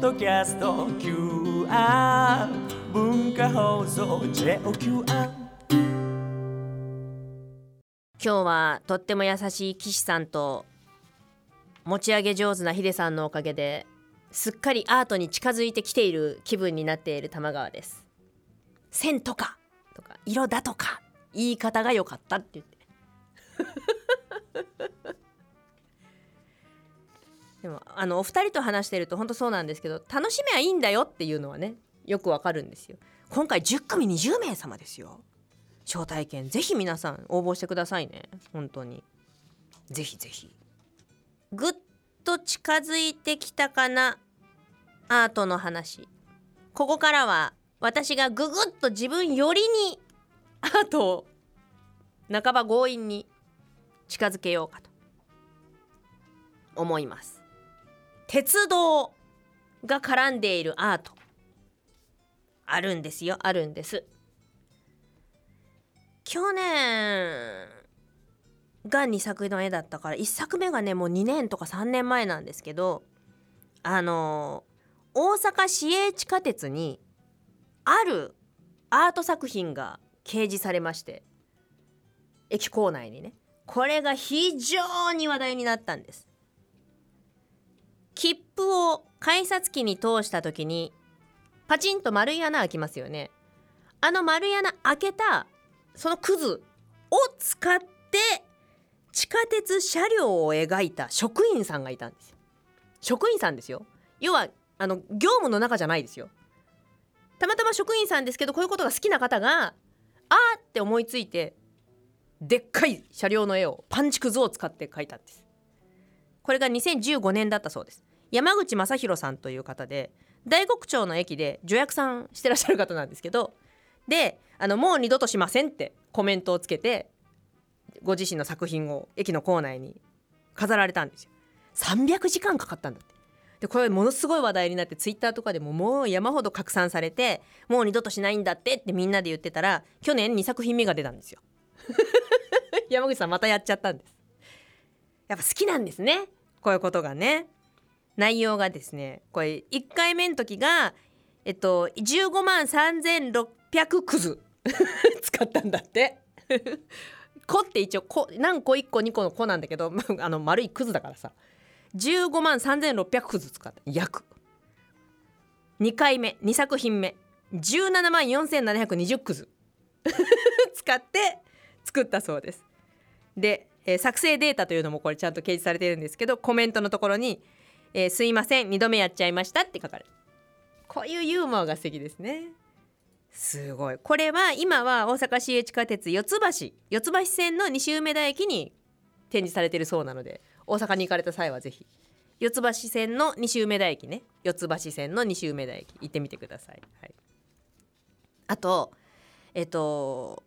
ッドキャスト QR 文化放送 JOQR 今日はとっても優しい岸さんと持ち上げ上手なヒデさんのおかげですっかりアートに近づいてきている気分になっている玉川です。線とかとか色だとか言い方が良かったって言って。あのお二人と話してると本当そうなんですけど楽しめはいいんだよっていうのはねよくわかるんですよ。今回10組20名様ですよ。招待券ぜひ皆さん応募してくださいね。本当に。ぜひぜひ。ぐっと近づいてきたかなアートの話。ここからは私がぐぐっと自分よりにアートを半ば強引に近づけようかと思います。鉄道が絡んでいるアート。あるんですよ。あるんです。去年が2作の絵だったから1作目がねもう2年とか3年前なんですけどあの大阪市営地下鉄にあるアート作品が掲示されまして駅構内にね。これが非常に話題になったんです。切符を改札機に通した時にパチンと丸い穴開きますよね。あの丸い穴開けたそのクズを使って地下鉄車両を描いた職員さんがいたんですよ。職員さんですよ。要はあの業務の中じゃないですよ。たまたま職員さんですけどこういうことが好きな方があーって思いついてでっかい車両の絵をパンチクズを使って描いたんです。これが2015年だったそうです。山口正弘さんという方で大黒町の駅で助役さんしてらっしゃる方なんですけどであのもう二度としませんってコメントをつけてご自身の作品を駅の構内に飾られたんですよ。300時間かかったんだって。でこれものすごい話題になってツイッターとかでももう山ほど拡散されてもう二度としないんだってってみんなで言ってたら去年2作品目が出たんですよ。山口さんまたやっちゃったんです。やっぱ好きなんですね。こういうことがね。内容がですねこれ1回目の時がえっと15万3600くず使ったんだって。個って一応個何個1個2個の個なんだけどあの丸いくずだからさ。15万3600くず使った。約。2回目。2作品目。17万4720くず使って作ったそうです。で、えー作成データというのもこれちゃんと掲示されてるんですけどコメントのところに「えーすいません2度目やっちゃいました」って書かれる。こういうユーモアが素敵ですね。すごい。これは今は大阪市営地下鉄四ツ橋四ツ橋線の西梅田駅に展示されているそうなので大阪に行かれた際はぜひ。四ツ橋線の西梅田駅ね。四ツ橋線の西梅田駅行ってみてください、はい、あとえっと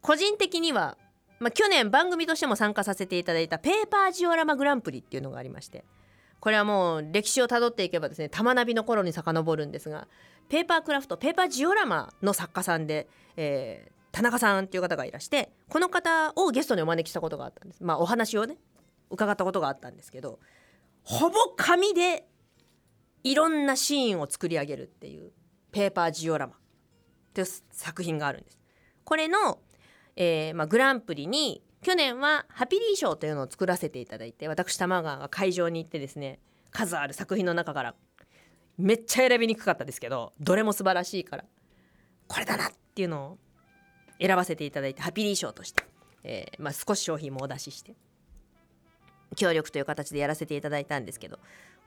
個人的には、まあ、去年番組としても参加させていただいたペーパージオラマグランプリっていうのがありましてこれはもう歴史をたどっていけばですね玉ナビの頃に遡るんですがペーパークラフトペーパージオラマの作家さんで、えー田中さんっていう方がいらしてこの方をゲストにお招きしたことがあったんですまあお話をね伺ったことがあったんですけどほぼ紙でいろんなシーンを作り上げるっていうペーパージオラマという作品があるんです。これの、えーまあ、グランプリに去年はハピリー賞というのを作らせていただいて私玉川が会場に行ってですね数ある作品の中からめっちゃ選びにくかったですけどどれも素晴らしいからこれだなっていうのを選ばせていただいてハピリー賞として、えーまあ、少し商品もお出しして協力という形でやらせていただいたんですけど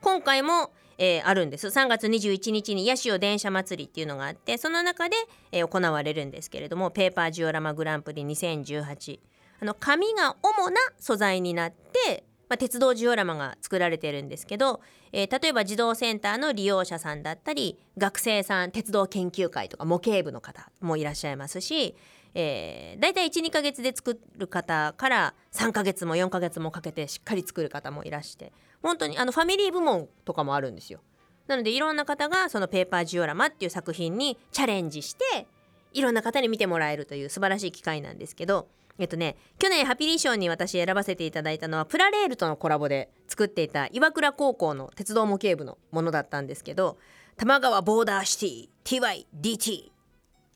今回も、えーあるんです。3月21日にヤシオ電車祭りっていうのがあってその中で、えー行われるんですけれどもペーパージオラマグランプリ2018あの紙が主な素材になって、まあ、鉄道ジオラマが作られてるんですけど、えー例えば児童センターの利用者さんだったり学生さん鉄道研究会とか模型部の方もいらっしゃいますし、えー、大体12ヶ月で作る方から3ヶ月も4ヶ月もかけてしっかり作る方もいらして本当にあのファミリー部門とかもあるんですよ。なのでいろんな方がそのペーパージオラマっていう作品にチャレンジしていろんな方に見てもらえるという素晴らしい機会なんですけどえっとね去年ハピリー賞に私選ばせていただいたのはプラレールとのコラボで作っていた岩倉高校の鉄道模型部のものだったんですけど玉川ボーダーシティ TYDT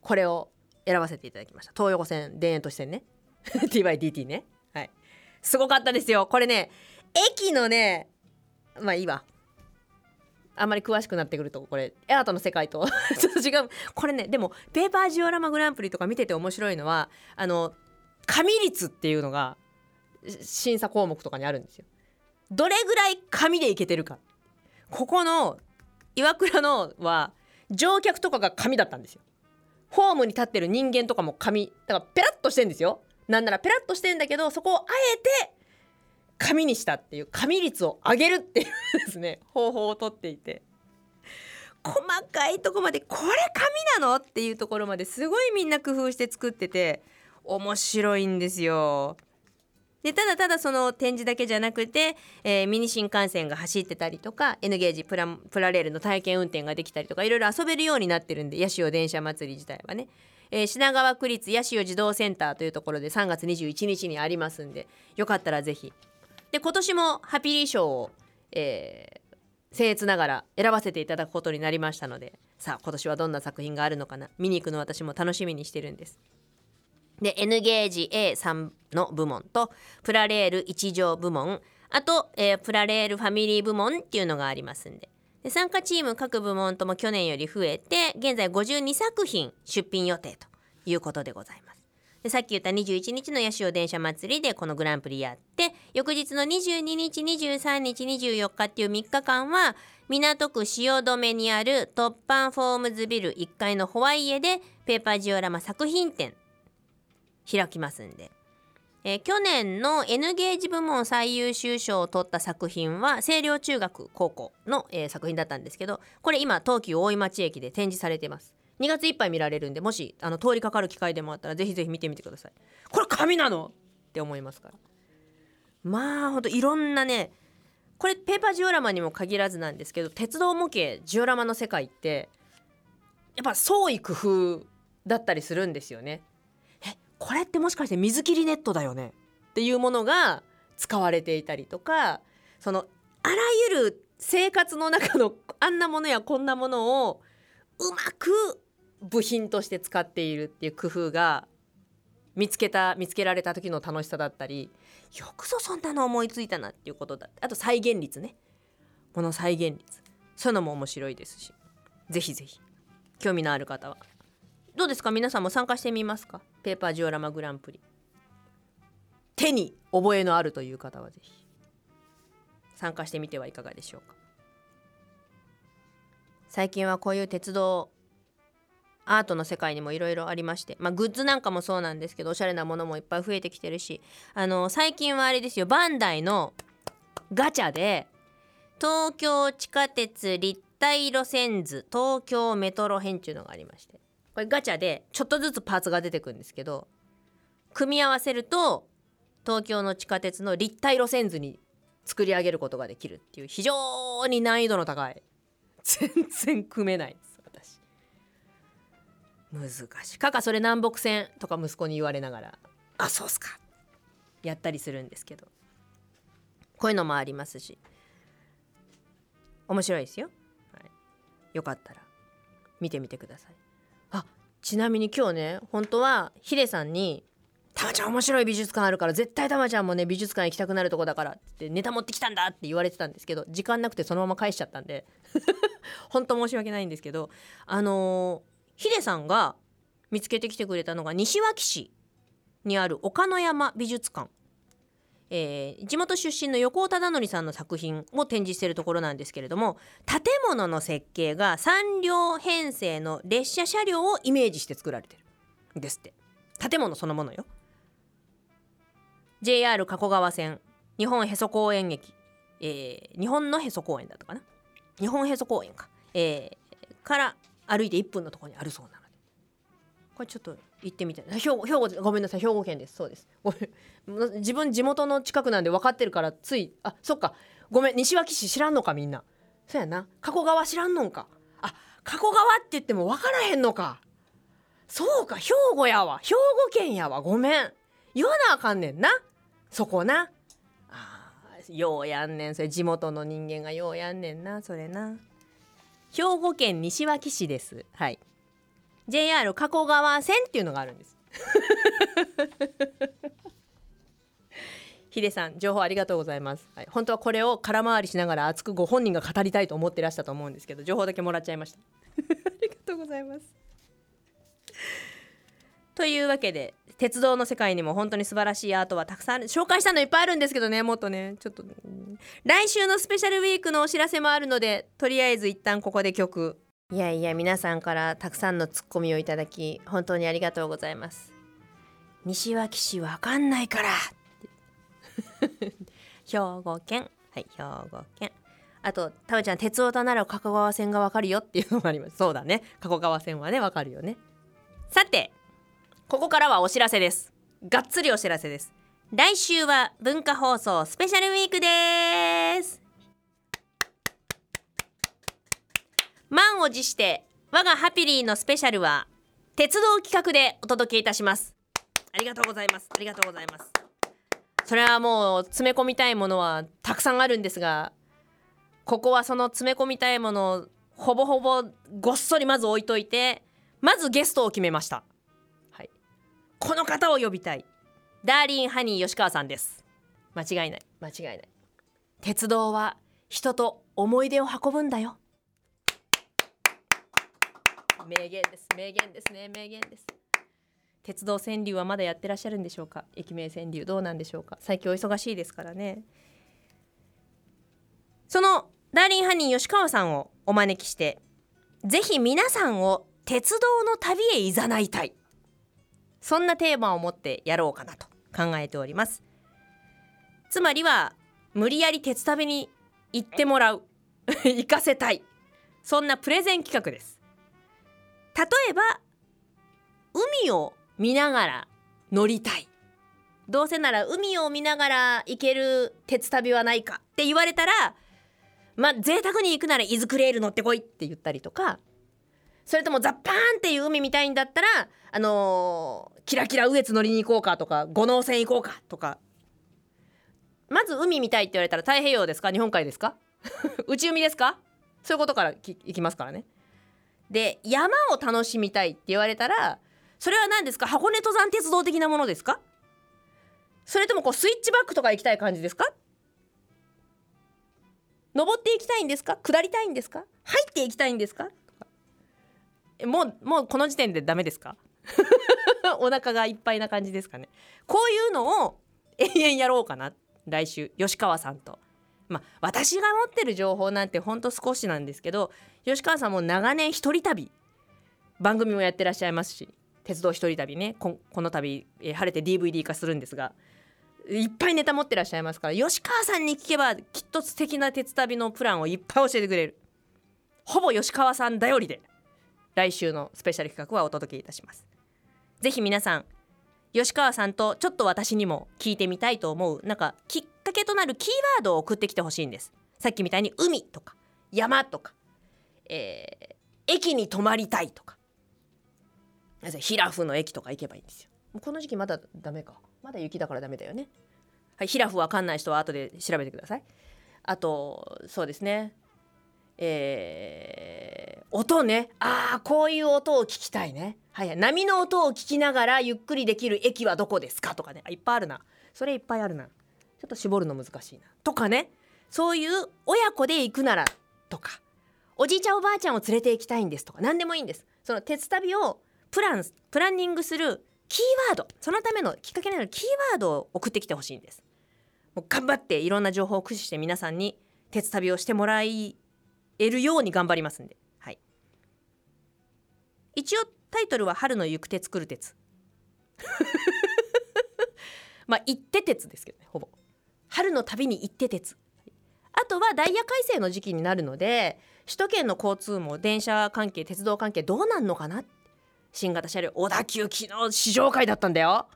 これを選ばせていただきました。東横線田園都市線ね。TYDT ね。はい。すごかったですよ。これね駅のねまあいいわ。あんまり詳しくなってくるとこれエアートの世界と。ちょっと違う。これねでもペーパージオラマグランプリとか見てて面白いのはあの紙率っていうのが審査項目とかにあるんですよ。どれぐらい紙でいけてるか。ここの岩倉のは乗客とかが紙だったんですよ。ホームに立ってる人間とかも紙だからペラッとしてんですよ。なんならペラッとしてんだけどそこをあえて紙にしたっていう紙率を上げるっていうですね。方法をとっていて。細かいとこまでこれ紙なの？っていうところまですごいみんな工夫して作ってて面白いんですよ。でただただその展示だけじゃなくて、えー、ミニ新幹線が走ってたりとか N ゲージプラプラレールの体験運転ができたりとかいろいろ遊べるようになってるんで八潮電車祭り自体はね、えー、品川区立八潮児童センターというところで3月21日にありますんでよかったらぜひ。で今年もハピリー賞を、えー、僭越ながら選ばせていただくことになりましたのでさあ今年はどんな作品があるのかな。見に行くの私も楽しみにしてるんです。で N ゲージ A3 の部門とプラレール1乗部門あと、えー、プラレールファミリー部門っていうのがありますんでで参加チーム各部門とも去年より増えて現在52作品出品予定ということでございます。でさっき言った21日の八潮電車祭りでこのグランプリやって翌日の22日23日24日っていう3日間は港区汐留にある突版フォームズビル1階のホワイエでペーパージオラマ作品展開きますんで、えー、去年の N ゲージ部門最優秀賞を取った作品は清涼中学高校の、えー、作品だったんですけどこれ今東急大井町駅で展示されてます。2月いっぱい見られるんでもしあの通りかかる機会でもあったらぜひぜひ見てみてください。これ紙なの？って思いますから。まあほんといろんなねこれペーパージオラマにも限らずなんですけど鉄道模型ジオラマの世界ってやっぱ創意工夫だったりするんですよね。これってもしかして水切りネットだよね？っていうものが使われていたりとかそのあらゆる生活の中のあんなものやこんなものをうまく部品として使っているっていう工夫が見つけた見つけられた時の楽しさだったりよくぞそんなの思いついたなっていうことだ。あと再現率ね。この再現率。そういうのも面白いですし。ぜひぜひ。興味のある方は。どうですか？皆さんも参加してみますか？ペーパージオラマグランプリ。手に覚えのあるという方はぜひ。参加してみてはいかがでしょうか？最近はこういう鉄道アートの世界にもいろいろありまして、まあ、グッズなんかもそうなんですけどおしゃれなものもいっぱい増えてきてるし。あの最近はあれですよ。バンダイのガチャで東京地下鉄立体路線図東京メトロ編っていうのがありまして。これガチャでちょっとずつパーツが出てくるんですけど組み合わせると東京の地下鉄の立体路線図に作り上げることができるっていう非常に難易度の高い全然組めないです私。難しい。かかそれ南北線とか息子に言われながらあそうっすか。やったりするんですけど。こういうのもありますし。面白いですよ、はい、よかったら見てみてください。ちなみに今日ね本当はヒデさんに「たまちゃん面白い美術館あるから絶対たまちゃんもね美術館行きたくなるとこだから」ってネタ持ってきたんだって言われてたんですけど時間なくてそのまま返しちゃったんで。本当申し訳ないんですけどあのー、ヒデさんが見つけてきてくれたのが西脇市にある岡の山美術館。えー、地元出身の横尾忠則さんの作品を展示しているところなんですけれども建物の設計が3両編成の列車車両をイメージして作られてるんですって。建物そのものよ。JR 加古川線日本へそ公園駅、えー、日本のへそ公園だったかな？日本へそ公園か、えー、から歩いて1分のところにあるそうなので。これちょっと行ってみたい。兵庫兵庫ごめんなさい。兵庫県です。そうです。ごめん。自分地元の近くなんで分かってるからついあそっか。ごめん。西脇市知らんのかみんな。そうやな。加古川知らんのんか。あ加古川って言っても分からへんのか。そうか。兵庫やわ。兵庫県やわ。ごめん。言わなあかんねんな。そこな。あようやんねん。それ地元の人間がようやんねんな。それな。兵庫県西脇市です。はい。JR 加古川線っていうのがあるんです。ヒデさん情報ありがとうございます、はい、本当はこれを空回りしながら熱くご本人が語りたいと思ってらしたと思うんですけど情報だけもらっちゃいました。ありがとうございます。というわけで鉄道の世界にも本当に素晴らしいアートはたくさんある紹介したのいっぱいあるんですけどねもっとね。ちょっとうん。来週のスペシャルウィークのお知らせもあるのでとりあえず一旦ここで曲いやいや皆さんからたくさんのツッコミをいただき本当にありがとうございます。西脇市わかんないから。兵庫県。はい兵庫県。あとタムちゃん鉄オタなら加古川線がわかるよっていうのもあります。そうだね。加古川線はねわかるよね。さてここからはお知らせです。がっつりお知らせです。来週は文化放送スペシャルウィークです満を持して我がハピリーのスペシャルは鉄道企画でお届けいたします。ありがとうございます。ありがとうございます。それはもう詰め込みたいものはたくさんあるんですがここはその詰め込みたいものをほぼほぼごっそりまず置いといてまずゲストを決めました。はい。この方を呼びたい。ダーリンハニー吉川さんです。間違いない。間違いない。鉄道は人と思い出を運ぶんだよ。名言です。名言ですね。名言です。鉄道川柳はまだやってらっしゃるんでしょうか？駅名川柳どうなんでしょうか？最近お忙しいですからね。そのダーリンハニー吉川さんをお招きしてぜひ皆さんを鉄道の旅へいざないたい。そんなテーマを持ってやろうかなと考えております。つまりは無理やり鉄旅に行ってもらう。行かせたい。そんなプレゼン企画です。例えば海を見ながら乗りたい。どうせなら海を見ながら行ける鉄旅はないか。って言われたらまあ贅沢に行くならイズクレール乗ってこいって言ったりとか。それともザッパーンっていう海見たいんだったらあのーキラキラ羽越乗りに行こうかとか五能線行こうかとか。まず海見たいって言われたら太平洋ですか？日本海ですか？内海ですか？そういうことからきいきますからね。で山を楽しみたいって言われたらそれは何ですか？箱根登山鉄道的なものですか？それともこうスイッチバックとか行きたい感じですか？登っていきたいんですか？下りたいんですか？入っていきたいんですか？もうもうこの時点でダメですか？お腹がいっぱいな感じですかね。こういうのを永遠やろうかな。来週吉川さんと。まあ私が持ってる情報なんてほんと少しなんですけど吉川さんも長年一人旅番組もやってらっしゃいますし鉄道一人旅ねこの度、えー晴れて DVD 化するんですがいっぱいネタ持ってらっしゃいますから吉川さんに聞けばきっと素敵な鉄旅のプランをいっぱい教えてくれる。ほぼ吉川さん頼りで来週のスペシャル企画はお届けいたします。ぜひ皆さん吉川さんとちょっと私にも聞いてみたいと思うなんかきっけとなるキーワードを送ってきてほしいんです。さっきみたいに海とか山とか、えー駅に泊まりたいとか。ヒラフの駅とか行けばいいんですよ。もうこの時期まだダメか。まだ雪だからダメだよね。はいヒラフわかんない人は後で調べてください。あとそうですね。えー音ね。ああこういう音を聞きたいね。はいはい。波の音を聞きながらゆっくりできる駅はどこですかとかね。あいっぱいあるな。それいっぱいあるな。ちょっと絞るの難しいな。とかね。そういう親子で行くならとか。おじいちゃんおばあちゃんを連れて行きたいんですとか。何でもいいんです。その鉄旅をプランプランニングするキーワード。そのためのきっかけになるキーワードを送ってきてほしいんです。もう頑張っていろんな情報を駆使して皆さんに鉄旅をしてもらえるように頑張りますんで、はい、一応タイトルは「春の行く鉄来る鉄」まあ行って鉄ですけどねほぼ。春の旅に行って鉄。あとはダイヤ改正の時期になるので首都圏の交通も電車関係鉄道関係どうなんのかな？新型車両小田急昨日試乗会だったんだよ。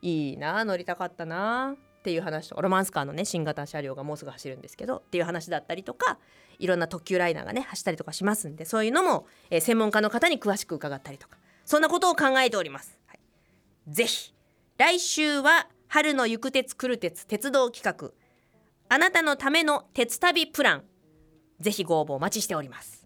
いいな乗りたかったな。っていう話とロマンスカーのね新型車両がもうすぐ走るんですけどっていう話だったりとかいろんな特急ライナーがね走ったりとかしますんでそういうのも、えー専門家の方に詳しく伺ったりとかそんなことを考えております、はい、ぜひ来週は春の行く鉄来る鉄鉄道企画。あなたのための鉄旅プラン。ぜひご応募お待ちしております。